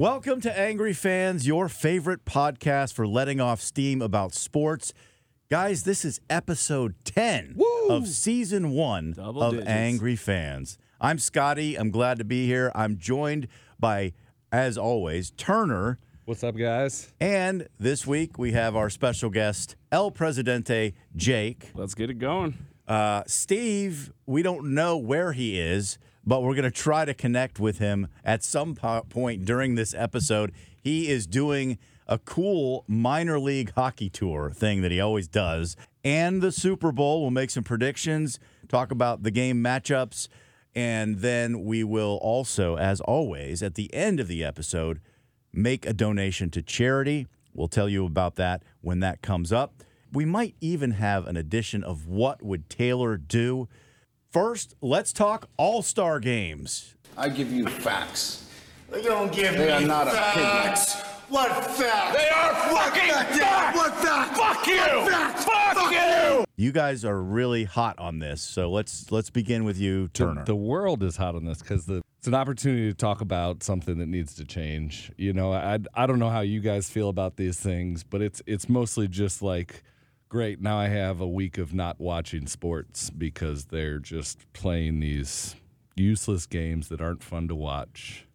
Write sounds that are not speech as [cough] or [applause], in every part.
Welcome to Angry Fans, your favorite podcast for letting off steam about sports. Guys, this is episode 10 of season one Double of digits. Angry Fans. I'm Scotty. I'm glad to be here. I'm joined by, as always, Turner. What's up, guys? And this week we have our special guest, El Presidente Jake. Let's get it going. Uh, Steve, we don't know where he is, but we're going to try to connect with him at some po- point during this episode. He is doing a cool minor league hockey tour thing that he always does. And the Super Bowl, we'll make some predictions, talk about the game matchups, and then we will also, as always, at the end of the episode, make a donation to charity. We'll tell you about that when that comes up. We might even have an edition of What Would Taylor Do? First, let's talk All Star games. I give you facts. They don't give They me are not facts. What facts? They are fucking facts! What facts? Fuck you! Fuck you! You guys are really hot on this, so let's let's begin with you, Turner. The world is hot on this because it's an opportunity to talk about something that needs to change. You know, I I don't know how you guys feel about these things, but it's it's mostly just like, great. Now I have a week of not watching sports because they're just playing these useless games that aren't fun to watch.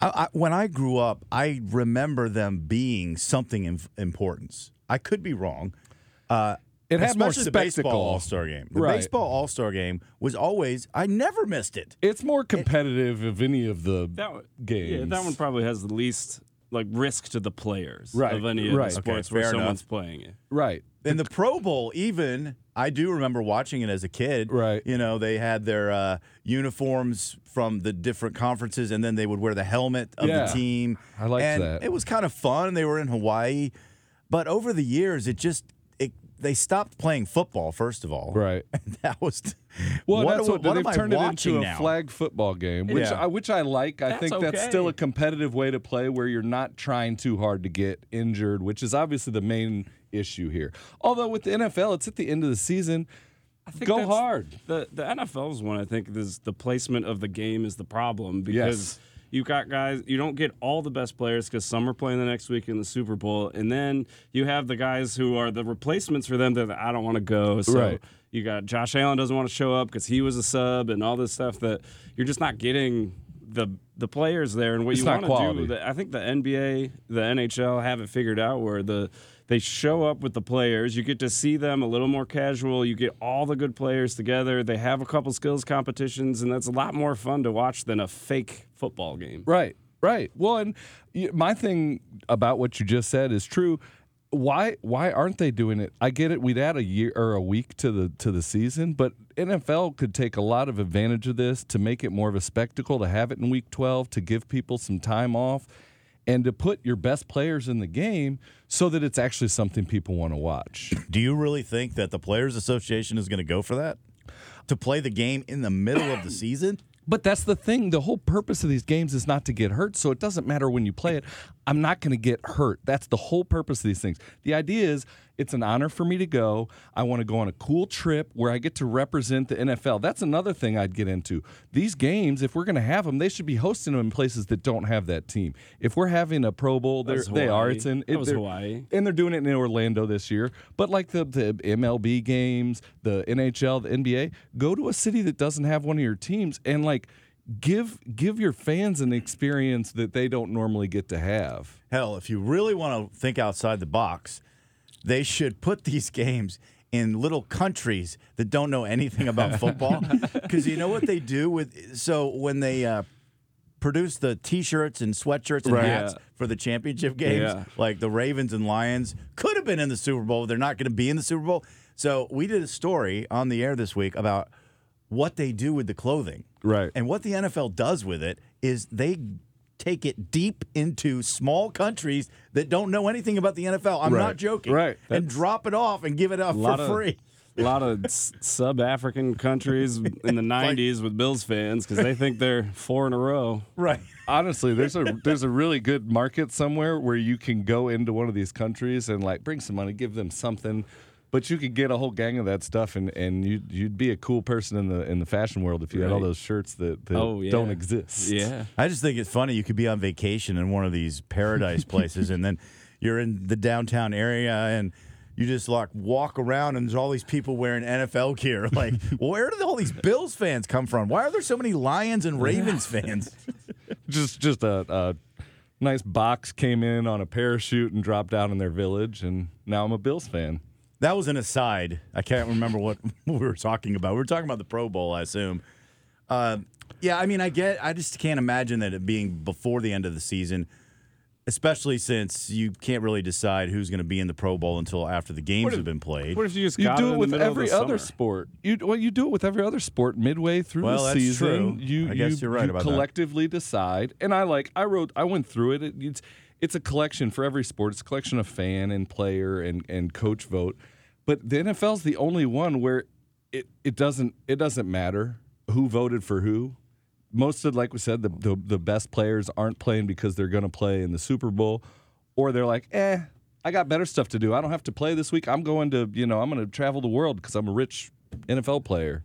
I, I, when I grew up, I remember them being something of importance. I could be wrong. Uh, It had more especially the baseball spectacle. All Star game. The Right. baseball All Star game was always. I never missed it. It's more competitive of any of the That one, games. Yeah, that one probably has the least like risk to the players Right, of any of right. the Okay, sports where fair someone's enough. playing it. right. In the Pro Bowl, even I do remember watching it as a kid. Right. You know, they had their uh, uniforms from the different conferences, and then they would wear the helmet of Yeah. the team. I liked and that. It was kind of fun. They were in Hawaii, but over the years, it just it they stopped playing football. First of all, Right. [laughs] And that was Well, what, that's what, what, am they've I turned it watching into a now? flag football game, which Yeah. I, which I like. I That's think that's okay. still a competitive way to play where you're not trying too hard to get injured, which is obviously the main issue here. Although with the NFL, it's at the end of the season. I think Go hard. The the NFL's one. I think is the placement of the game is the problem because Yes. you got guys. You don't get all the best players because some are playing the next week in the Super Bowl, and then you have the guys who are the replacements for them. That I don't want to go. So Right. you got Josh Allen doesn't want to show up because he was a sub and all this stuff that you're just not getting the the players there and what It's you want to do. I think the NBA, the NHL have it figured out where the they show up with the players. You get to see them a little more casual. You get all the good players together. They have a couple skills competitions, and that's a lot more fun to watch than a fake football game. Right, right. Well, and my thing about what you just said is true. Why why aren't they doing it? I get it. We'd add a year or a week to the to the season, but NFL could take a lot of advantage of this to make it more of a spectacle, to have it in week 12, to give people some time off and to put your best players in the game so that it's actually something people want to watch. Do you really think that the Players Association is going to go for that? To play the game in the middle of the season? But that's the thing. The whole purpose of these games is not to get hurt. So it doesn't matter when you play it. I'm not going to get hurt. That's the whole purpose of these things. The idea is it's an honor for me to go. I want to go on a cool trip where I get to represent the NFL. That's another thing I'd get into. These games, if we're going to have them, they should be hosting them in places that don't have that team. If we're having a Pro Bowl, they are. It's in it- was Hawaii. and they're doing it in Orlando this year. But like the, the MLB games, the NHL, the NBA, go to a city that doesn't have one of your teams and like give give your fans an experience that they don't normally get to have. Hell, if you really want to think outside the box, they should put [laughs] these games in little countries that don't know anything about football. [laughs] Because you know what they do with so when they uh, produce the T-shirts and sweatshirts and Right. hats Yeah. for the championship games, Yeah. like the Ravens and Lions could have been in the Super Bowl. They're not going to be in the Super Bowl. So we did a story on the air this week about what they do with the clothing. Right. And what the NFL does with it is they take it deep into small countries that don't know anything about the NFL. I'm Right. not joking. Right. And drop it off and give it up for of free. a lot of sub African countries in the [laughs] '90s with Bills fans because they think they're four in a row. Right. Honestly, there's a there's a really good market somewhere where you can go into one of these countries and like bring some money, give them something But you could get a whole gang of that stuff, and, and you'd you'd be a cool person in the in the fashion world if you had all those shirts that, that Oh, yeah. don't exist. Yeah. I just think it's funny. You could be on vacation in one of these paradise places, and then you're in the downtown area, and you just like walk around, and there's all these people wearing NFL gear. [laughs] Like, well, where did all these Bills fans come from? Why are there so many Lions and Ravens fans? [laughs] Just just a, a nice box came in on a parachute and dropped down in their village, and now I'm a Bills fan. That was an aside. I can't remember what [laughs] we were talking about. We were talking about the Pro Bowl, I assume. Uh, yeah, I mean, I get. I just can't imagine that it being before the end of the season, especially since you can't really decide who's going to be in the Pro Bowl until after the games if- have been played. What if you just You got do it it in with the every other summer? sport. You well, you do it with every other sport midway through Well, the that's season. true. You I guess you, you're right you about that. collectively decide. And I like I wrote I went through it. it. It's it's a collection for every sport. It's a collection of fan and player and and coach vote. But the NFL's the only one where it it doesn't it doesn't matter who voted for who. Most of like we said the the, the best players aren't playing because they're going to play in the Super Bowl or they're like, "Eh, I got better stuff to do. I don't have to play this week. I'm going to, you know, I'm going to travel the world because I'm a rich NFL player.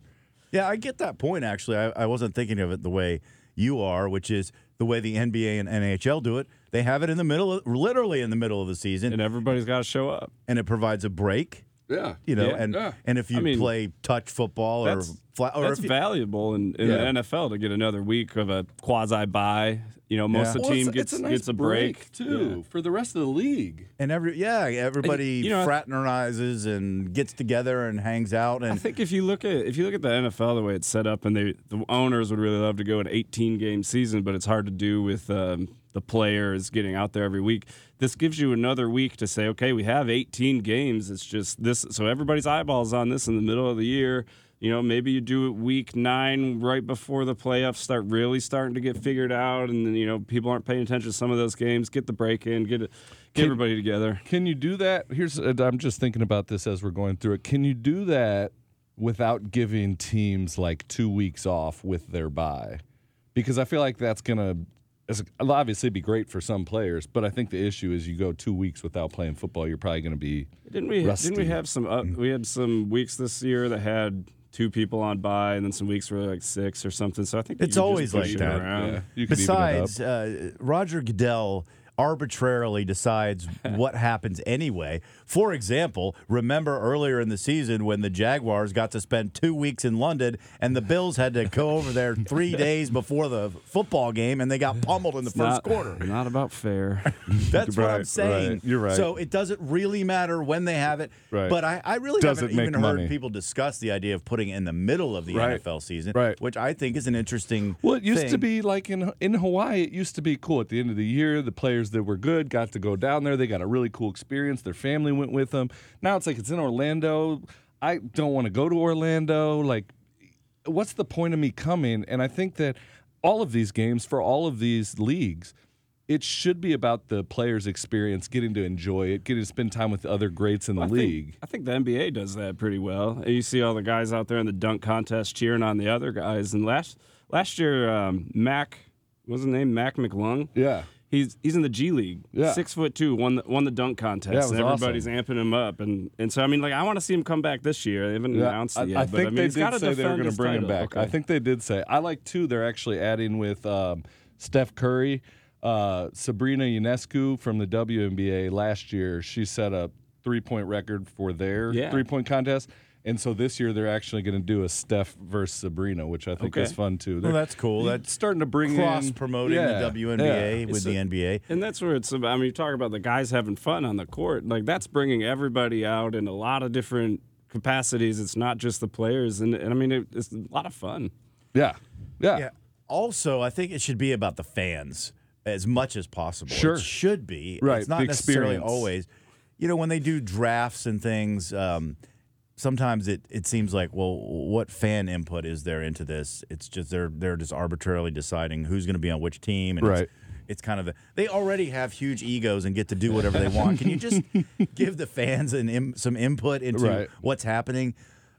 Yeah, I get that point. Actually, I, I wasn't thinking of it the way you are, which is the way the NBA and NHL do it. They have it in the middle, of, literally in the middle of the season, And everybody's got to show up. and it provides a break. Yeah. You know, Yeah. and Yeah. and if you I mean, play touch football or That's, flat, or that's you, valuable in, in Yeah. the NFL to get another week of a quasi bye. You know, most Yeah. of the Well, team it's, gets it's a nice gets a break, too for the rest of the league. and every yeah, everybody you know, fraternizes and gets together and hangs out And I think if you look at if you look at the NFL the way it's set up, and they the owners would really love to go an 18 game season, but it's hard to do with um, the players getting out there every week. This gives you another week to say, okay, we have 18 games. It's just this, so everybody's eyeballs on this in the middle of the year. You know, maybe you do it week nine right before the playoffs start really starting to get figured out, and then you know people aren't paying attention to some of those games. Get the break in, get it, get everybody together. Can you do that? Here's uh, I'm just thinking about this as we're going through it. Can you do that without giving teams like two weeks off with their bye? Because I feel like that's gonna it'll obviously be great for some players, but I think the issue is you go two weeks without playing football, you're probably gonna be Didn't we? Rusty. Didn't we have some? Uh, we had some weeks this year that had two people on by, and then some weeks were like six or something. So I think It's always just like push it that. around. Yeah. You could it. Besides, uh, Roger Goodell arbitrarily decides [laughs] what happens anyway. For example, remember earlier in the season when the Jaguars got to spend two weeks in London and the Bills had to go over there three [laughs] days before the football game and they got [laughs] pummeled in the first Not, quarter. Not about fair. That's what I'm saying. right. You're right. So it doesn't really matter when they have it. Right. But I, I really Does haven't even heard money? people discuss the idea of putting it in the middle of the Right. NFL season, Right. which I think is an interesting. Well, it used to be like in in Hawaii. It used to be cool. At the end of the year, the players that were good got to go down there. They got a really cool experience. Their family went with them. Now it's like it's in Orlando. I don't want to go to Orlando. Like, what's the point of me coming? And I think that all of these games for all of these leagues. It should be about the player's experience, getting to enjoy it, getting to spend time with the other greats in the I think- league. I think the NBA does that pretty well. You see all the guys out there in the dunk contest cheering on the other guys. And last last year, um, Mac, what was his name? Mac McLung. Yeah. He's he's in the G League. Yeah. Six foot two, won the, won the dunk contest. Yeah, and everybody's amping him up, and and so I mean, like I want to see him come back this year. They haven't Yeah, announced I, it yet, I but think I mean, they did say they were going to bring him title. back. I think they did say. I like too. They're actually adding with um, Steph Curry, uh, Sabrina Ionescu from the WNBA last year. She set a three point record for their Yeah. three point contest. And so this year they're actually going to do a Steph versus Sabrina, which I think Okay. is fun too. Well, They're that's cool. That's starting to bring cross in promoting Yeah, the WNBA yeah. with It's the a- NBA. And that's where it's about. I mean, you talk about the guys having fun on the court. Like that's bringing everybody out in a lot of different capacities. It's not just the players, and, and I mean, it, it's a lot of fun. Yeah, yeah, Yeah. Also, I think it should be about the fans as much as possible. Sure. It should be. Right, It's not the necessarily experience. always. You know, when they do drafts and things, um, sometimes it, it seems like, well, what fan input is there into this? It's just they're they're just arbitrarily deciding who's going to be on which team. And Right. It's, it's kind of the, they already have huge egos and get to do whatever they want. Can you just [laughs] give the fans an Im, some input into Right. what's happening?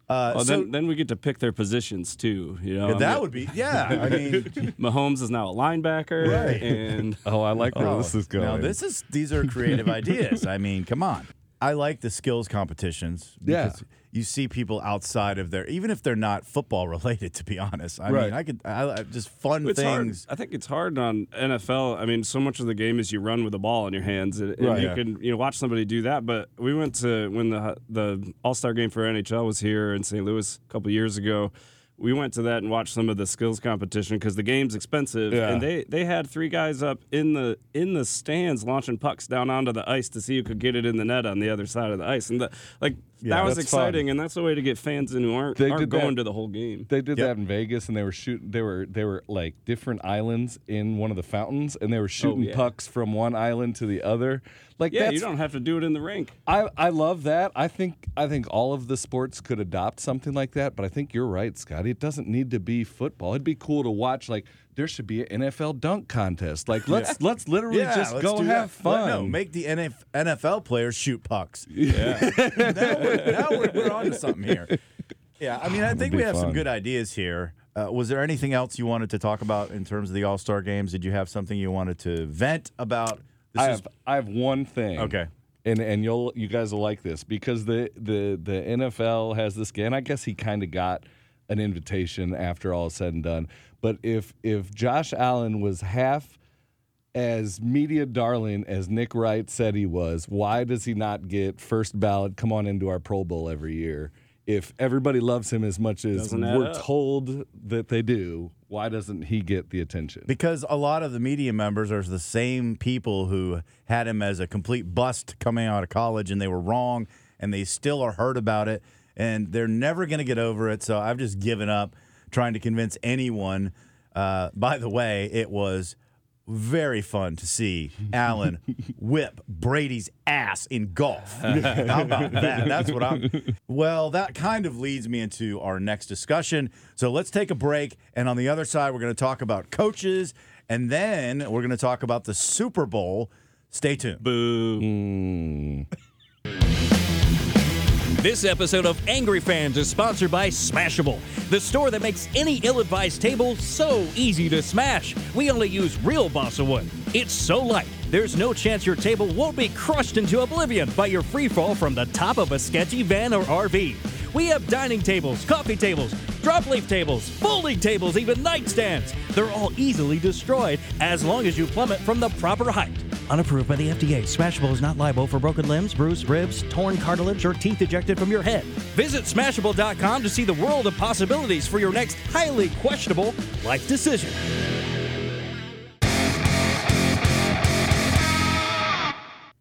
Uh, Well, so then, then we get to pick their positions too. You know, that would be yeah. I [laughs] mean, Mahomes is now a linebacker, Right. and [laughs] Oh, I like where Oh, this is going. Now this is these are creative ideas. I mean, come on. I like the skills competitions Yeah. you see people outside of their, even if they're not football [laughs] related. To be honest, I Right. mean, I could I, I- just fun It's hard. things. I think it's hard on NFL. I mean, so much of the game is you run with the ball in your hands, and, and Right. you Yeah. can you know watch somebody do that. But we went to when the the All Star game for NHL was here in St. Louis a couple years ago. We went to that and watched some of the skills competition because the game's expensive, Yeah. and they they had three guys up in the in the stands launching pucks down onto the ice to see who could get it in the net on the other side of the ice, and the, like that was that's fun. exciting, and that's the way to get fans in who aren't, They aren't did that- going to the whole game. They did Yep. that in Vegas, and they were shooting. They were they were like different islands in one of the fountains, and they were oh, shooting yeah. pucks from one island to the other. Like yeah, that's, you don't have to do it in the rink. I, I love that. I think I think all of the sports could adopt something like that, but I think you're right, Scotty. It doesn't need to be football. It'd be cool to watch. Like there should be an NFL dunk contest. Like let's let's literally just let's go have that. Fun. No, make the NF- NFL players shoot pucks. [laughs] Yeah, [laughs] now, we're, now we're, we're on to something here. Yeah, I mean, I think we have some good ideas here. Uh, was there anything else you wanted to talk about in terms of the All Star games? Did you have something you wanted to vent about? This I is- have I have one thing. Okay. And and you'll you guys will like this because the the the NFL has this game. I guess he kind of got an invitation after all is said and done. But if if Josh Allen was half as media darling as Nick Wright said he was, why does he not get first ballot? Come on into our Pro Bowl every year. If everybody loves him as much as we're up. told that they do, why doesn't he get the attention? because a lot of the media members are the same people who had him as a complete bust coming out of college and they were wrong and they still are hurt about it and they're never going to get over it. So I've just given up trying to convince anyone. Uh, by the way, it was very fun to see [laughs] Allen whip Brady's ass in golf. [laughs] How about that? That's what I'm. Well, that kind of leads me into our next discussion. So let's take a break. And on the other side, we're going to talk about coaches. And then we're going to talk about the Super Bowl. Stay tuned. Boo. This episode of Angry Fans is sponsored by Smashable, the store that makes any ill advised table so easy to smash. We only use real balsa wood. It's so light, there's no chance your table won't be crushed into oblivion by your free fall from the top of a sketchy van or RV. We have dining tables, coffee tables, drop leaf tables, folding tables, even nightstands. They're all easily destroyed as long as you plummet from the proper height. Unapproved by the FDA, Smashable is not liable for broken limbs, bruised ribs, torn cartilage, or teeth ejected from your head. Visit Smashable.com to see the world of possibilities for your next highly questionable life decision.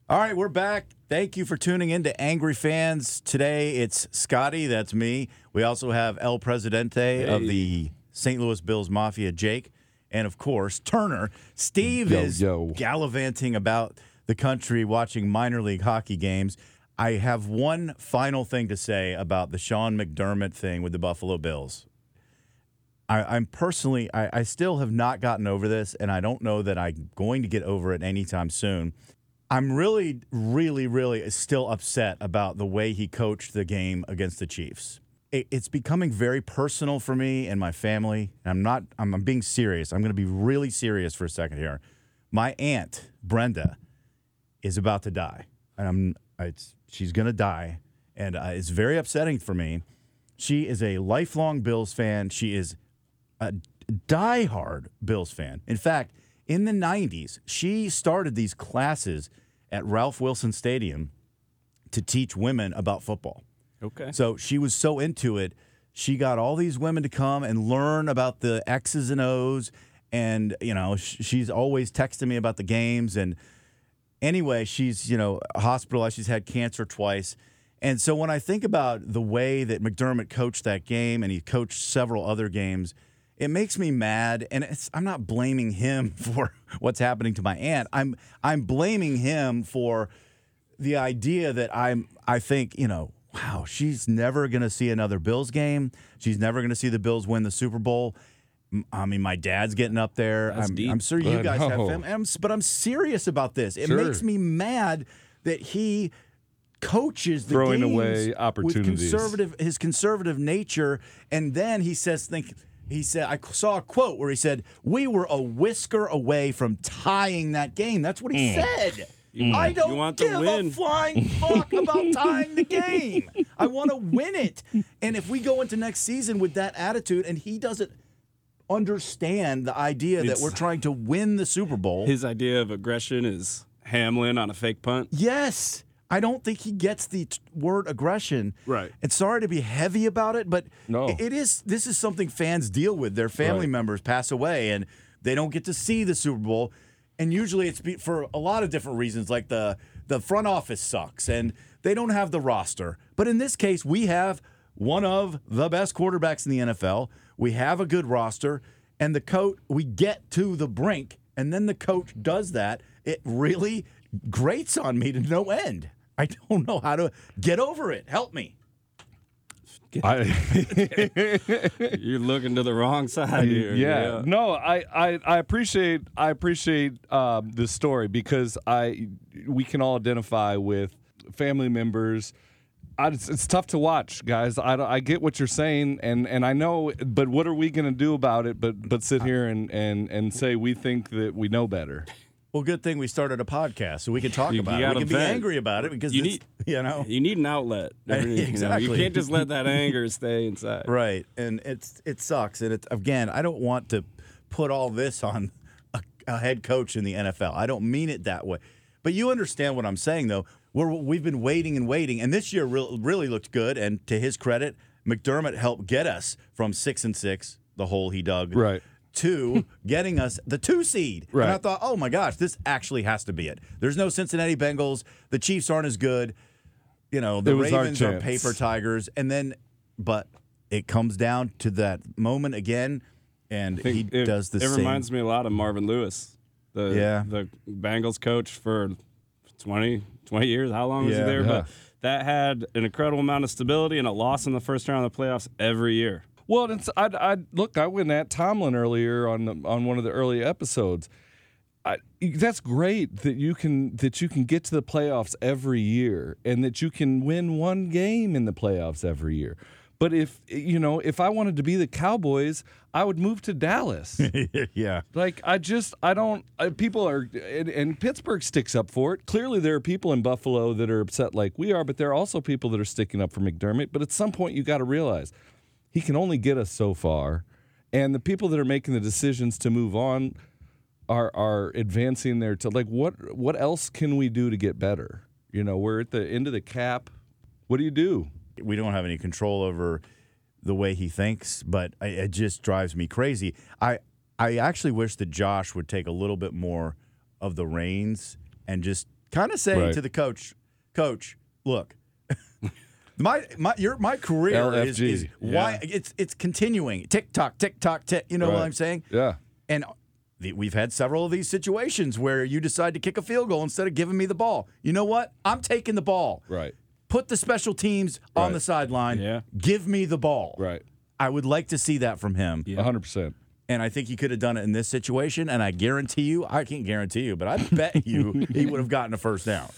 All right, we're back. Thank you for tuning in to Angry Fans. Today it's Scotty, that's me. We also have El Presidente of the St. Louis Bills Mafia, Jake, and of course, Turner. Steve Yo, is yo. gallivanting about the country watching minor league hockey games. I have one final thing to say about the Sean McDermott thing with the Buffalo Bills. I, I'm personally, I, I still have not gotten over this, and I don't know that I'm going to get over it anytime soon. I'm really, really, really still upset about the way he coached the game against the Chiefs. It, it's becoming very personal for me and my family. And I'm not, I'm, I'm being serious. I'm going to be really serious for a second here. My aunt, Brenda, is about to die. And I'm, it's, she's going to die. And uh, it's very upsetting for me. She is a lifelong Bills fan. She is a diehard Bills fan. In fact, in the 90s, she started these classes at Ralph Wilson Stadium to teach women about football. Okay. So she was so into it, she got all these women to come and learn about the X's and O's. And, you know, she's always texting me about the games. And anyway, she's, you know, hospitalized. She's had cancer twice. And so when I think about the way that McDermott coached that game and he coached several other games, it makes me mad. And it's, I'm not blaming him [laughs] for what's happening to my aunt. I'm I'm blaming him for the idea that I'm I think, you know, wow, she's never going to see another Bills game. She's never going to see the Bills win the Super Bowl. I mean, my dad's getting up there. I'm. I'm sure you guys have know. family. I'm, but I'm serious about this. It Sure. makes me mad that he coaches the Throwing away with opportunities. conservative his conservative nature, and then he says, "Think." He said, I saw a quote where he said, We were a whisker away from tying that game. That's what he mm. said. You, I don't give a flying fuck about [laughs] tying the game. I want to win it. And if we go into next season with that attitude and he doesn't understand the idea that we're trying to win the Super Bowl. His idea of aggression is Hamlin on a fake punt. yes. I don't think he gets the t- word aggression. Right. And sorry to be heavy about it, but No. it is this is something fans deal with. Their family Right. members pass away and they don't get to see the Super Bowl. And usually it's be- for a lot of different reasons like the the front office sucks and they don't have the roster. But in this case, we have one of the best quarterbacks in the NFL. We have a good roster and the coach we get to the brink and then the coach does that. It really grates on me to no end. I don't know how to get over it. Help me. I, [laughs] You're looking to the wrong side here. yeah. No, I, I, I appreciate I appreciate um, this story because I we can all identify with family members. I, it's, it's tough to watch, guys. I, I get what you're saying, and, and I know, but what are we going to do about it? But but sit here and, and, and say we think that we know better. Well, good thing we started a podcast so we can talk You- about you it. We can be vent. angry about it because You need- you know, You need an outlet. [laughs] You, know, Exactly. you can't just let that [laughs] anger stay inside. right? And it's it sucks. And it's again, I don't want to put all this on a, a head coach in the NFL. I don't mean it that way. But you understand what I'm saying, though. We're, we've been waiting and waiting, and this year re- really looked good. And to his credit, McDermott helped get us from six and six, the hole he dug, Right. To [laughs] getting us the two seed. And I thought, oh my gosh, this actually has to be it. There's no Cincinnati Bengals. The Chiefs aren't as good. You know, the It was our Ravens are chance. paper tigers. And then, but it comes down to that moment again, and he it, does the It same. It reminds me a lot of Marvin Lewis, the Yeah. the Bengals coach for 20, 20 years. How long was he there? Yeah. But that had an incredible amount of stability and a loss in the first round of the playoffs every year. Well, it's I, I look. I went at Tomlin earlier on the, on one of the early episodes. I, that's great that you can that you can get to the playoffs every year and that you can win one game in the playoffs every year. But if you know, if I wanted to be the Cowboys, I would move to Dallas. [laughs] yeah. Like I just I don't uh, people are and, and Pittsburgh sticks up for it. Clearly there are people in Buffalo that are upset like we are, but there are also people that are sticking up for McDermott. But at some point you got to realize he can only get us so far, and the people that are making the decisions to move on are are advancing there to like what what else can we do to get better? You know, we're at the end of the cap. What do you do? we don't have any control over the way he thinks, but I, it just drives me crazy. I I actually wish that Josh would take a little bit more of the reins and just kind of say Right. to the coach, "Coach, look." My my your my career is, LFG. is why it's it's continuing tick tock tick tock tick you know what I'm saying Yeah. and the, we've had several of these situations where you decide to kick a field goal instead of giving me the ball you know what I'm taking the ball Right. put the special teams on the sideline. Yeah. Give me the ball. Right. I would like to see that from him. A hundred percent. And I think he could have done it in this situation. And I guarantee you, I can't guarantee you, but I bet [laughs] you he would have gotten a first down.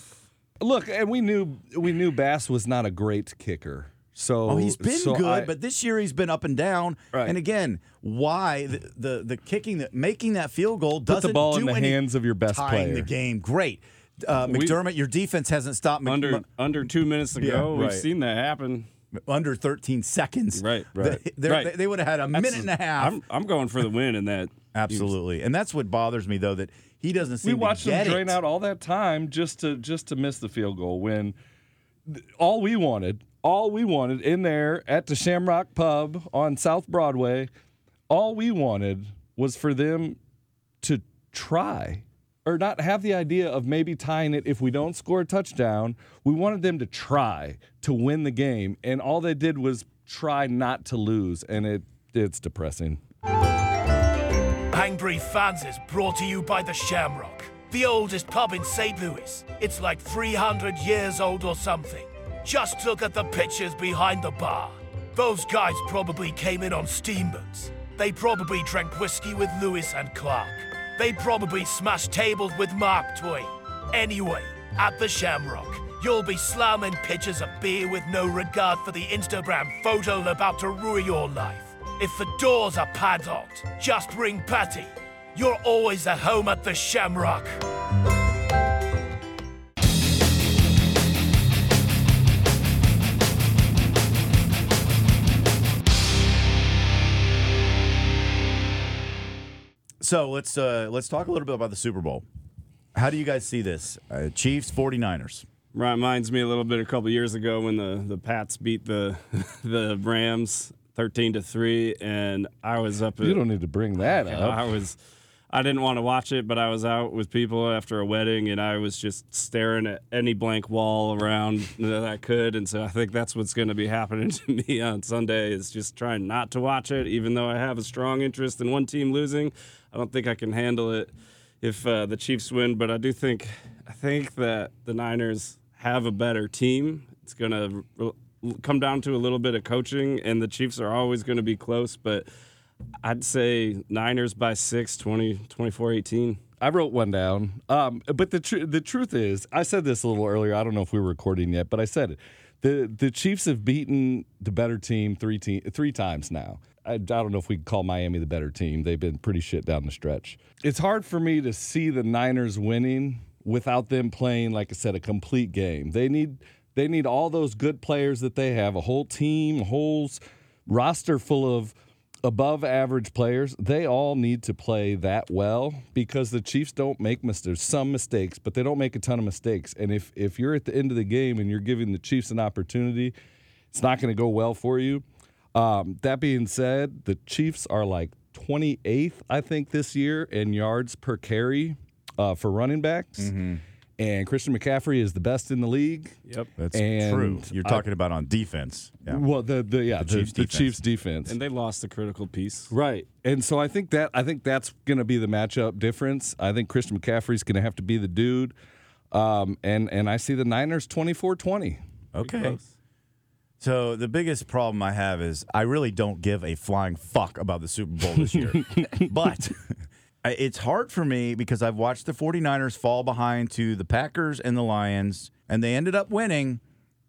Look, and we knew we knew Bass was not a great kicker. So Oh, he's been so good, I- but this year he's been up and down. Right. And again, why the, the the kicking that making that field goal doesn't ball do in the any- hands of your best tying the game. Great. Uh, We- McDermott, your defense hasn't stopped Mc- Under under two minutes to Yeah, go, we've right. seen that happen. under 13 seconds. Right, right. They, they're- Right. they would have had a minute and a half. I'm I'm going for the win in that. Absolutely, and that's what bothers me though that he doesn't seem we watched him drain it. out all that time just to just to miss the field goal when th- all we wanted, all we wanted in there at the Shamrock Pub on South Broadway, all we wanted was for them to try or not have the idea of maybe tying it if we don't score a touchdown. We wanted them to try to win the game, and all they did was try not to lose, and it it's depressing. Angry Fans is brought to you by the Shamrock, the oldest pub in St. Louis. It's like 300 years old or something. Just look at the pictures behind the bar. Those guys probably came in on steamboats. They probably drank whiskey with Lewis and Clark. They probably smashed tables with Mark Twain. Anyway, at the Shamrock, you'll be slamming pitchers of beer with no regard for the Instagram photo about to ruin your life. If the doors are padlocked, just ring Patty. You're always at home at the Shamrock. So let's uh, let's talk a little bit about the Super Bowl. How do you guys see this? Uh, Chiefs, 49ers. Reminds me a little bit a couple years ago when the, the Pats beat the [laughs] the Rams thirteen to three, and I was up. You don't need to bring that up. I was. I didn't want to watch it, but I was out with people after a wedding, and I was just staring at any blank wall around [laughs] that I could. And so I think that's what's going to be happening [laughs] to me on Sunday is just trying not to watch it, even though I have a strong interest in one team losing. I don't think I can handle it if uh, the Chiefs win, but I do think I think that the Niners have a better team. It's going to come down to a little bit of coaching, and the Chiefs are always going to be close, but. I'd say Niners by 6, 20, 24 18. I wrote one down. Um, but the tr- the truth is, I said this a little earlier. I don't know if we were recording yet, but I said it. the The Chiefs have beaten the better team three te- three times now. I, I don't know if we can call Miami the better team. They've been pretty shit down the stretch. It's hard for me to see the Niners winning without them playing, like I said, a complete game. They need they need all those good players that they have, a whole team, a whole roster full of above average players, they all need to play that well because the Chiefs don't make mistakes. Some mistakes, but they don't make a ton of mistakes. And if if you're at the end of the game and you're giving the Chiefs an opportunity, it's not going to go well for you. Um, that being said, the Chiefs are like 28th, I think, this year in yards per carry uh, for running backs. And Christian McCaffrey is the best in the league. Yep. That's And true. You're I- talking about on defense. Yeah. Well, the the yeah, the, Chiefs the defense. Chiefs defense. And they lost the critical piece. Right. And so I think that I think that's going to be the matchup difference. I think Christian McCaffrey's going to have to be the dude. Um, and and I see the Niners 24-20. Okay. So the biggest problem I have is I really don't give a flying fuck about the Super Bowl this year. [laughs] but I- it's hard for me because I've watched the 49ers fall behind to the Packers and the Lions and they ended up winning,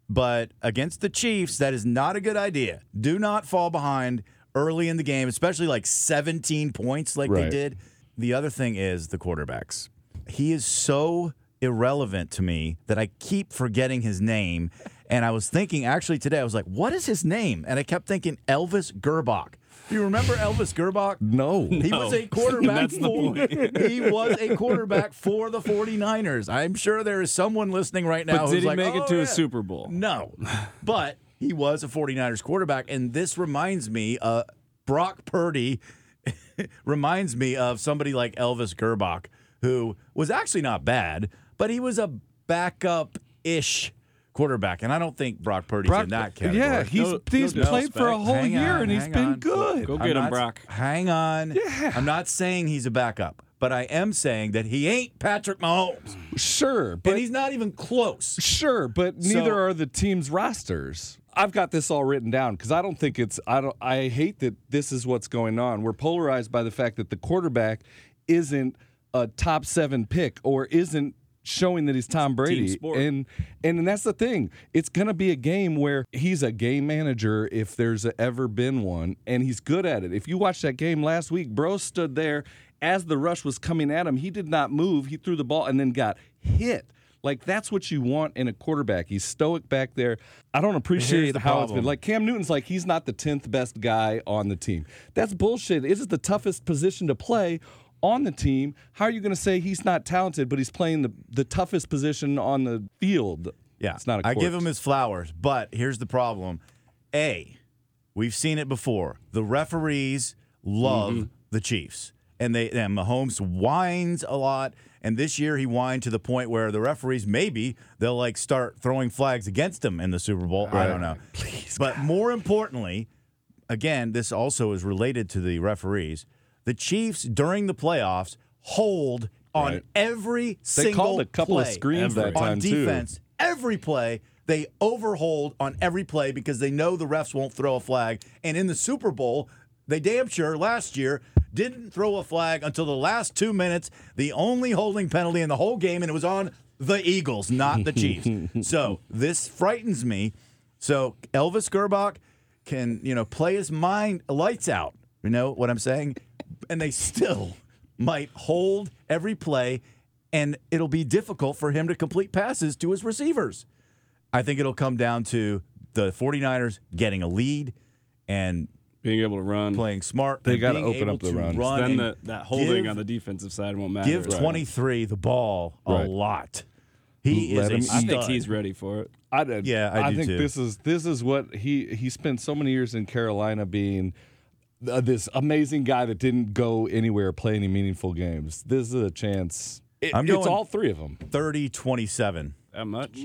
but against the Chiefs that is not a good idea. Do not fall behind early in the game, especially like 17 points like they did. The other thing is the quarterbacks. He is so irrelevant to me that I keep forgetting his name. And I was thinking actually today, I was like, what is his name? And I kept thinking Elvis Grbac. Do you remember Elvis Grbac? No. He was a quarterback That's the for [laughs] he was a quarterback for the 49ers. I'm sure there is someone listening right now But who's did he like, make "Oh, it to yeah." a Super Bowl? No. But he was a 49ers quarterback and this reminds me uh Brock Purdy [laughs] reminds me of somebody like Elvis Grbac who was actually not bad, but he was a backup-ish quarterback and I don't think Brock Purdy's Brock- in that category. yeah, he's No- he's no played for a whole Hang year on, and he's hang been on. good. Go I'm get him, not- Brock. Hang on. Yeah. I'm not saying he's a backup, but I am saying that he ain't Patrick Mahomes. Sure, and but he's not even close. Sure, but So- neither are the team's rosters. I've got this all written down because I don't think it's I don't I hate that this is what's going on. We're polarized by the fact that the quarterback isn't a top seven pick or isn't showing that he's Tom Brady. And and that's the thing. It's gonna be a game where he's a game manager if there's ever been one, and he's good at it. If you watch that game last week, Bro stood there as the rush was coming at him. He did not move. He threw the ball and then got hit. Like that's what you want in a quarterback. He's stoic back there. I don't appreciate how it's been. Like Cam Newton's like he's not the tenth best guy on the team. That's bullshit. It is the toughest position to play on the team. How are you going to say he's not talented, but he's playing the the toughest position on the field? Yeah, it's not. A I give him his flowers, but here's the problem: A, we've seen it before. The referees love Mm-hmm. the Chiefs, and they and Mahomes whines a lot. And this year he whined to the point where the referees maybe they'll like start throwing flags against him in the Super Bowl. I don't know. [laughs] Please, but more importantly, again, this also is related to the referees. The Chiefs during the playoffs hold on Right. every They single called a couple of play screens that on time, too. defense. Every play they overhold on every play because they know the refs won't throw a flag. And in the Super Bowl, they damn sure last year didn't throw a flag until the last two minutes. The only holding penalty in the whole game, and it was on the Eagles, not the Chiefs. [laughs] so this frightens me. So Elvis Grbac can, you know, play his mind lights out. You know what I'm saying? And they still might hold every play, and it'll be difficult for him to complete passes to his receivers. I think it'll come down to the 49ers getting a lead and being able to run. playing smart. They and gotta open up the to run. run then the, that holding give- on the defensive side won't matter. Give 23 the ball a Right. lot. He Let is him a I think he's ready for it. I did. Yeah, I do think too. this is this is what he he spent so many years in Carolina being uh, this amazing guy that didn't go anywhere play any meaningful games. This is a chance. It- I'm it's all three of them. 30 27. That much?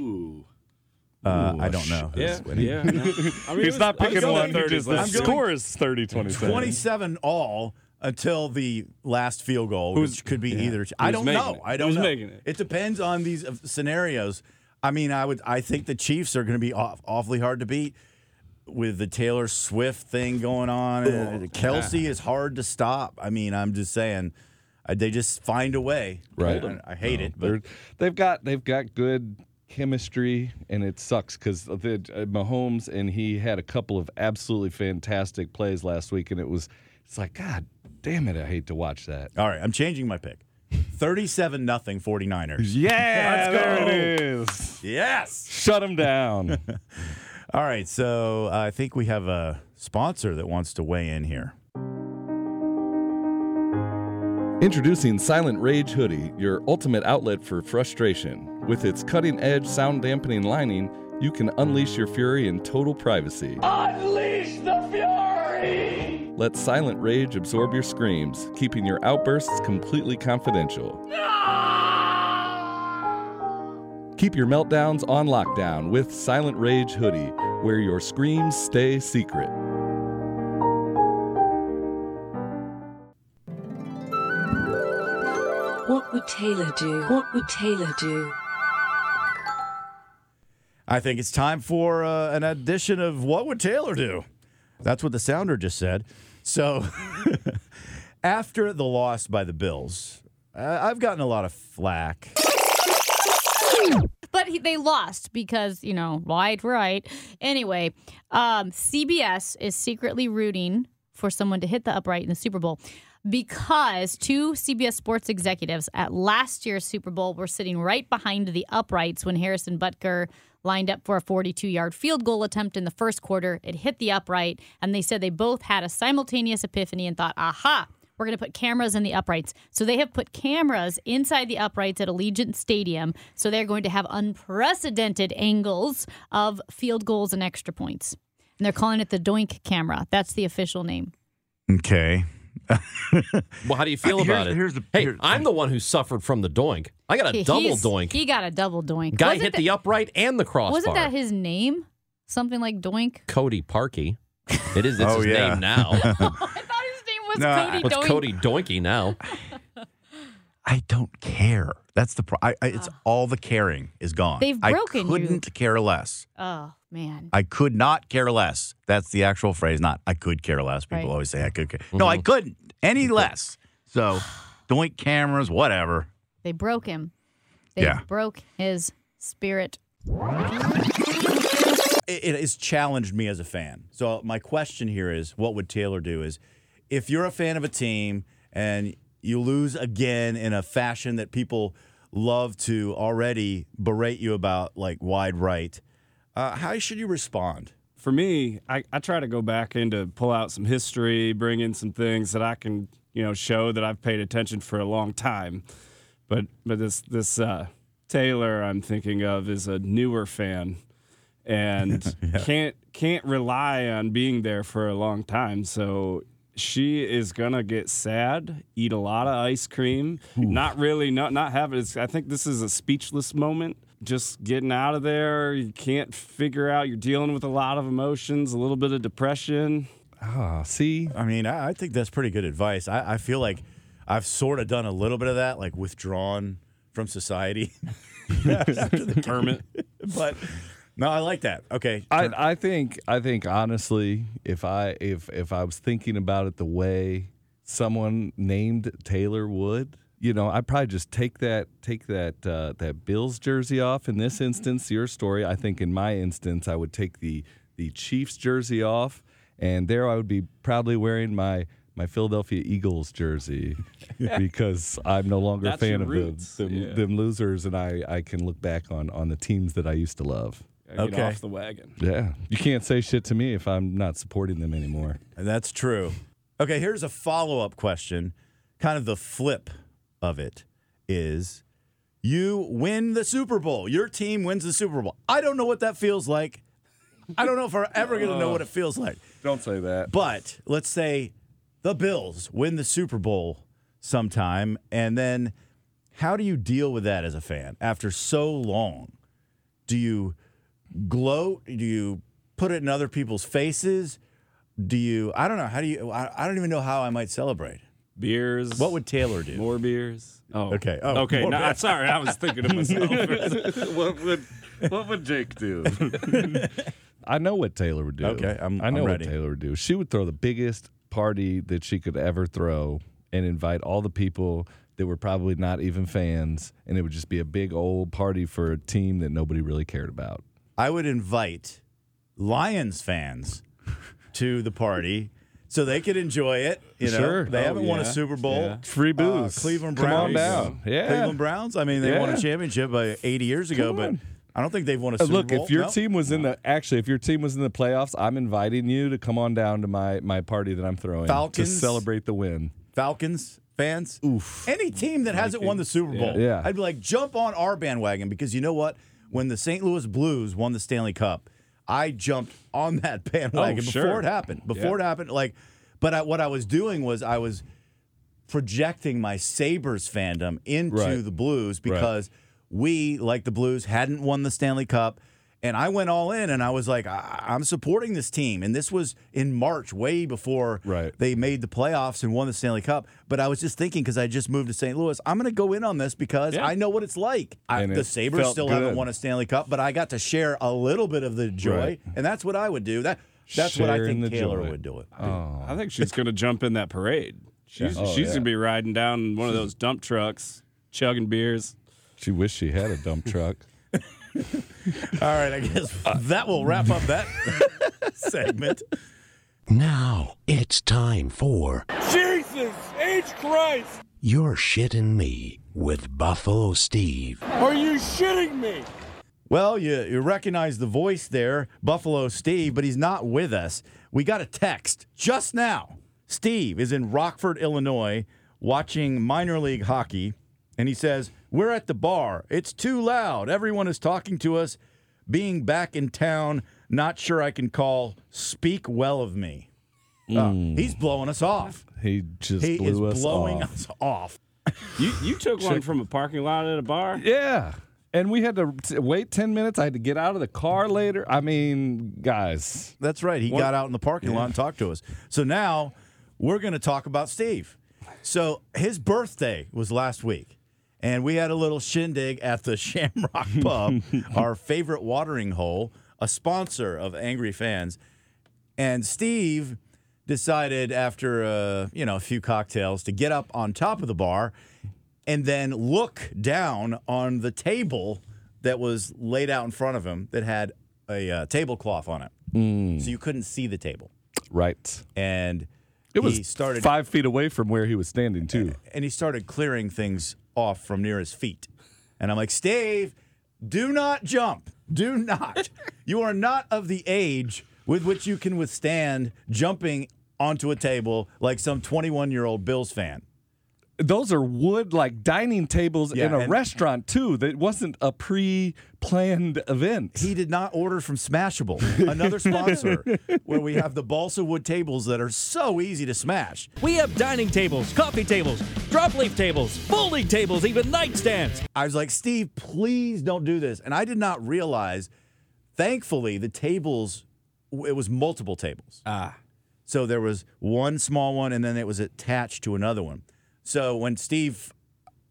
Uh, I don't know. Yeah, who's winning. yeah. [laughs] no. I mean, He's it not picking one. going He just the last year. score is 30 27. 27 all until the last field goal, Who's- which could be either. I don't know. it? I don't Who's know. making it? depends on these uh, scenarios. I mean, I would. I think the Chiefs are going to be aw- awfully hard to beat with the Taylor Swift thing going on. and Kelce is hard to stop. I mean, I'm just saying, they just find a way. Right. I, I hate it, They're, but they've got they've got good chemistry, and it sucks because the uh, Mahomes and he had a couple of absolutely fantastic plays last week, and it was it's like God damn it, I hate to watch that. all right. I'm changing my pick. 37 nothing 49ers. Yeah, Let's there it is. Yes. Shut them down. [laughs] All right, so uh, I think we have a sponsor that wants to weigh in here. Introducing Silent Rage Hoodie, your ultimate outlet for frustration. With its cutting edge sound dampening lining, you can unleash your fury in total privacy. Unleash the fury! Let Silent Rage absorb your screams, keeping your outbursts completely confidential. Keep your meltdowns on lockdown with Silent Rage Hoodie, where your screams stay secret. What would Taylor do? What would Taylor do? I think it's time for uh, an edition of What Would Taylor Do? That's what the sounder just said. So, [laughs] after the loss by the Bills, uh, I've gotten a lot of flack. They lost because, you know, right, right. Anyway, um, CBS is secretly rooting for someone to hit the upright in the Super Bowl because two CBS Sports executives at last year's Super Bowl were sitting right behind the uprights when Harrison Butker lined up for a 42 yard field goal attempt in the first quarter. It hit the upright, and they said they both had a simultaneous epiphany and thought, aha, we're going to put cameras in the uprights. So they have put cameras inside the uprights at Allegiant Stadium. So they're going to have unprecedented angles of field goals and extra points. And they're calling it the Doink camera. That's the official name. Okay. [laughs] Well, how do you uh, feel Here's- about it? here's the- hey, I'm the one who suffered from the doink. I got a He- double doink. He got a double doink. Guy Wasn't hit that- the upright and the crossbar. Wasn't that his name? Something like Doink? Cody Parkey. It is. It's [laughs] Oh, his yeah. name now. [laughs] was No, I- Cody What's Doink. Cody Doinky now? [laughs] I don't care. That's the pro- I, I, it's ah. all the caring is gone. They've broken I you. couldn't care less. Oh, man. I could not care less. That's the actual phrase. Not I could care less. People Right. always say I could care. No, mm-hmm. I couldn't any less. So, [sighs] doink cameras, whatever. They broke him. They Yeah. broke his spirit. It, it has challenged me as a fan. So my question here is, what would Taylor do? Is if you're a fan of a team and you lose again in a fashion that people love to already berate you about, like wide right, uh, how should you respond? For me, I, I try to go back in to pull out some history, bring in some things that I can, you know, show that I've paid attention for a long time. But but this this uh, Taylor I'm thinking of is a newer fan and [laughs] can't can't rely on being there for a long time. So she is gonna get sad, eat a lot of ice cream, not really not not have it. It's- I think this is a speechless moment. Just getting out of there, you can't figure out. You're dealing with a lot of emotions, a little bit of depression. Ah, see, I mean, I, I think that's pretty good advice. I, I feel like I've sort of done a little bit of that, like withdrawn from society. [laughs] [laughs] Hermit. but no, I like that. Okay. I, I think I think honestly, if I if if I was thinking about it the way someone named Taylor would, you know, I'd probably just take that take that uh, that Bills jersey off. In this instance, your story. I think in my instance, I would take the the Chiefs jersey off, and there I would be proudly wearing my my Philadelphia Eagles jersey [laughs] because I'm no longer a fan of them, roots. them, Yeah. them losers, and I I can look back on on the teams that I used to love. Uh, get Okay. off the wagon. Yeah, you can't say shit to me if I'm not supporting them anymore. That's true. Okay, here's a follow up question. Kind of the flip of it is you win the Super Bowl. Your team wins the Super Bowl. I don't know what that feels like. I don't know if we're ever going to know what it feels like. [laughs] Don't say that. But let's say the Bills win the Super Bowl sometime, and then how do you deal with that as a fan after so long? Do you gloat? Do you put it in other people's faces? Do you? I don't know. How do you? I, I don't even know how I might celebrate. Beers. What would Taylor do? More beers. Oh, Okay. Oh, okay. No, beers. sorry. I was thinking of myself. [laughs] what would what would Jake do? [laughs] I know what Taylor would do. Okay, I'm- I know I'm what. Taylor would do. She would throw the biggest party that she could ever throw and invite all the people that were probably not even fans, and it would just be a big old party for a team that nobody really cared about. I would invite Lions fans to the party so they could enjoy it. You know, Sure. they Oh, haven't won a. Super Bowl. Yeah. Free Uh, booze. Cleveland Come Browns. on down. Yeah. Cleveland Browns. I mean, they won a championship uh, 80 years ago, but. I don't think they've won a Uh, Super Look, Bowl. if your No? team was in the actually, if your team was in the playoffs, I'm inviting you to come on down to my my party that I'm throwing to celebrate the win. Falcons fans, Oof. any team that hasn't won the Super Bowl, Yeah. I'd be like, jump on our bandwagon because you know what? When the St. Louis Blues won the Stanley Cup, I jumped on [laughs] that bandwagon Oh, before it happened. Before it happened, like, but I, what I was doing was I was projecting my Sabres fandom into Right. the Blues because we, like the Blues, hadn't won the Stanley Cup. And I went all in and I was like, I- I'm supporting this team. And this was in March, way before Right. they made the playoffs and won the Stanley Cup. But I was just thinking, because I just moved to St. Louis, I'm going to go in on this because Yeah. I know what it's like. I, And the it Sabres felt still haven't won a Stanley Cup, but I got to share a little bit of the joy. Right. And that's what I would do. That That's what I think the Taylor joy. would do it. Oh. I think she's going to jump in that parade. She's, Oh, she's yeah. going to be riding down one of those dump trucks, chugging beers. She wished she had a dump truck. [laughs] All right, I guess that will wrap up that [laughs] segment. Now it's time for Jesus H. Christ! You're Shitting Me with Buffalo Steve. Are you shitting me? Well, you, you recognize the voice there, Buffalo Steve, but he's not with us. We got a text just now. Steve is in Rockford, Illinois, watching minor league hockey, and he says, We're at the bar. It's too loud. Everyone is talking to us. Being back in town, not sure I can call speak well of me. Uh, he's blowing us off. He just He blew is us blowing off. us off. [laughs] You you took one from a parking lot at a bar? Yeah. And we had to t- wait 10 minutes. I had to get out of the car later. I mean, guys. That's right. He got out in the parking lot and talked to us. So now we're going to talk about Steve. So his birthday was last week, and we had a little shindig at the [laughs] Shamrock Pub, [laughs] our favorite watering hole, a sponsor of Angry Fans. And Steve decided after uh, you know a few cocktails to get up on top of the bar and then look down on the table that was laid out in front of him that had a uh, tablecloth on it, so you couldn't see the table. Right. And It was started five feet away from where he was standing, too. and he started clearing things off from near his feet. And I'm like, Steve, do not jump. Do not. [laughs] you are not of the age with which you can withstand jumping onto a table like some 21 year old Bills fan. Those are wood, like dining tables Yeah, in a restaurant, too. That wasn't a pre planned event. He did not order from Smashable, another sponsor, [laughs] where we have the balsa wood tables that are so easy to smash. We have dining tables, coffee tables, drop leaf tables, folding tables, even nightstands. I was like, Steve, please don't do this. And I did not realize, thankfully, the tables, it was multiple tables. Ah. So there was one small one, and then it was attached to another one. So when Steve,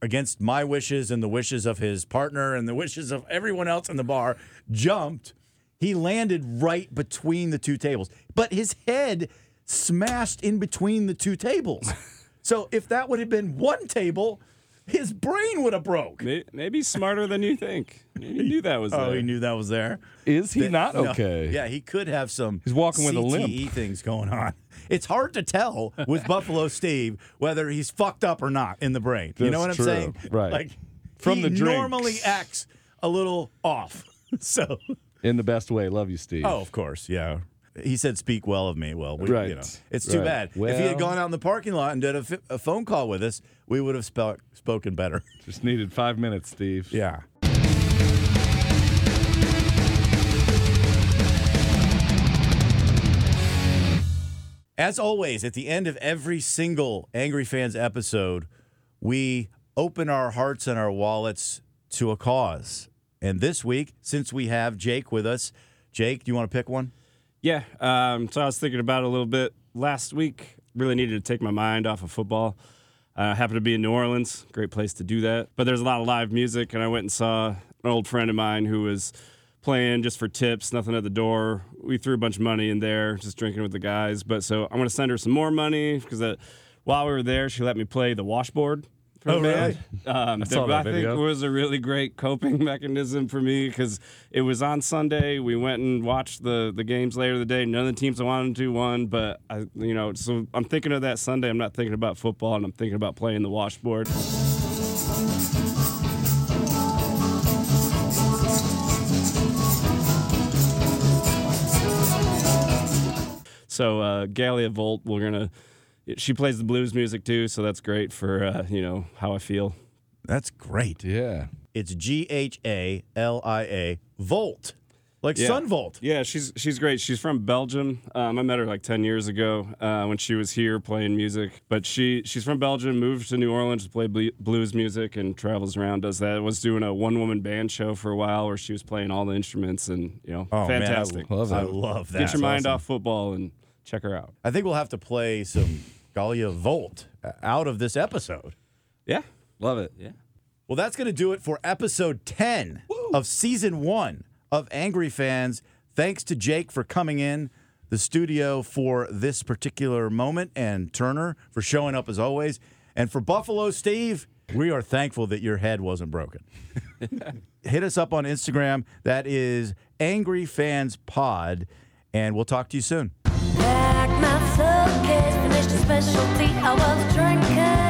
against my wishes and the wishes of his partner and the wishes of everyone else in the bar, jumped, he landed right between the two tables. But his head smashed in between the two tables. [laughs] so if that would have been one table, his brain would have broke. Maybe, maybe smarter than you think. He knew that was [laughs] Oh, he knew that was there. Is he That- not no. okay? Yeah, he could have some. He's walking with a limp. Things going on. It's hard to tell with [laughs] Buffalo Steve whether he's fucked up or not in the brain. you know what That's I'm saying? Right. Like From he the drinks. normally acts a little off. [laughs] So in the best way. Love you, Steve. Oh, of course, yeah. He said, "Speak well of me." Well, we, Right. you know, it's too Right. bad. if he had gone out in the parking lot and did a, phone call with us, we would have spo- spoken better. Just needed five minutes, Steve. Yeah. As always, at the end of every single Angry Fans episode, we open our hearts and our wallets to a cause. And this week, since we have Jake with us, Jake, do you want to pick one? Yeah. Um, so I was thinking about it a little bit last week. Really needed to take my mind off of football. Uh, happened to be in New Orleans, great place to do that. But there's a lot of live music, and I went and saw an old friend of mine who was playing just for tips, nothing at the door. We threw a bunch of money in there, just drinking with the guys. But so I'm going to send her some more money because uh, while we were there, she let me play the washboard. For Oh, the band. really? [laughs] Um, I saw that I think was a really great coping [laughs] mechanism for me because it was on Sunday. We went and watched the the games later in the day. None of the teams I wanted to won, but I, you know, so I'm thinking of that Sunday. I'm not thinking about football, and I'm thinking about playing the washboard. So uh, Ghalia Volt, we're gonna. She plays the blues music too, so that's great for uh, you know how I feel. That's great. Yeah. It's G H A L I A Volt, like Yeah. Son Volt. Yeah, she's she's great. She's from Belgium. Um, I met her like ten years ago uh, when she was here playing music. But she she's from Belgium, moved to New Orleans to play blues music, and travels around. Does that. Was doing a one woman band show for a while where she was playing all the instruments and you know Oh, man, I fantastic. love I love that. Get your mind Awesome. off football and check her out. I think we'll have to play some Ghalia Volt uh, out of this episode. Yeah. Love it. Yeah. Well, that's going to do it for episode 10 of season one of Angry Fans. Thanks to Jake for coming in the studio for this particular moment and Turner for showing up as always. And for Buffalo Steve, we are thankful that your head wasn't broken. [laughs] Hit us up on Instagram. That is Angry Fans Pod. And we'll talk to you soon. Packed my suitcase, finished a specialty I was drinking.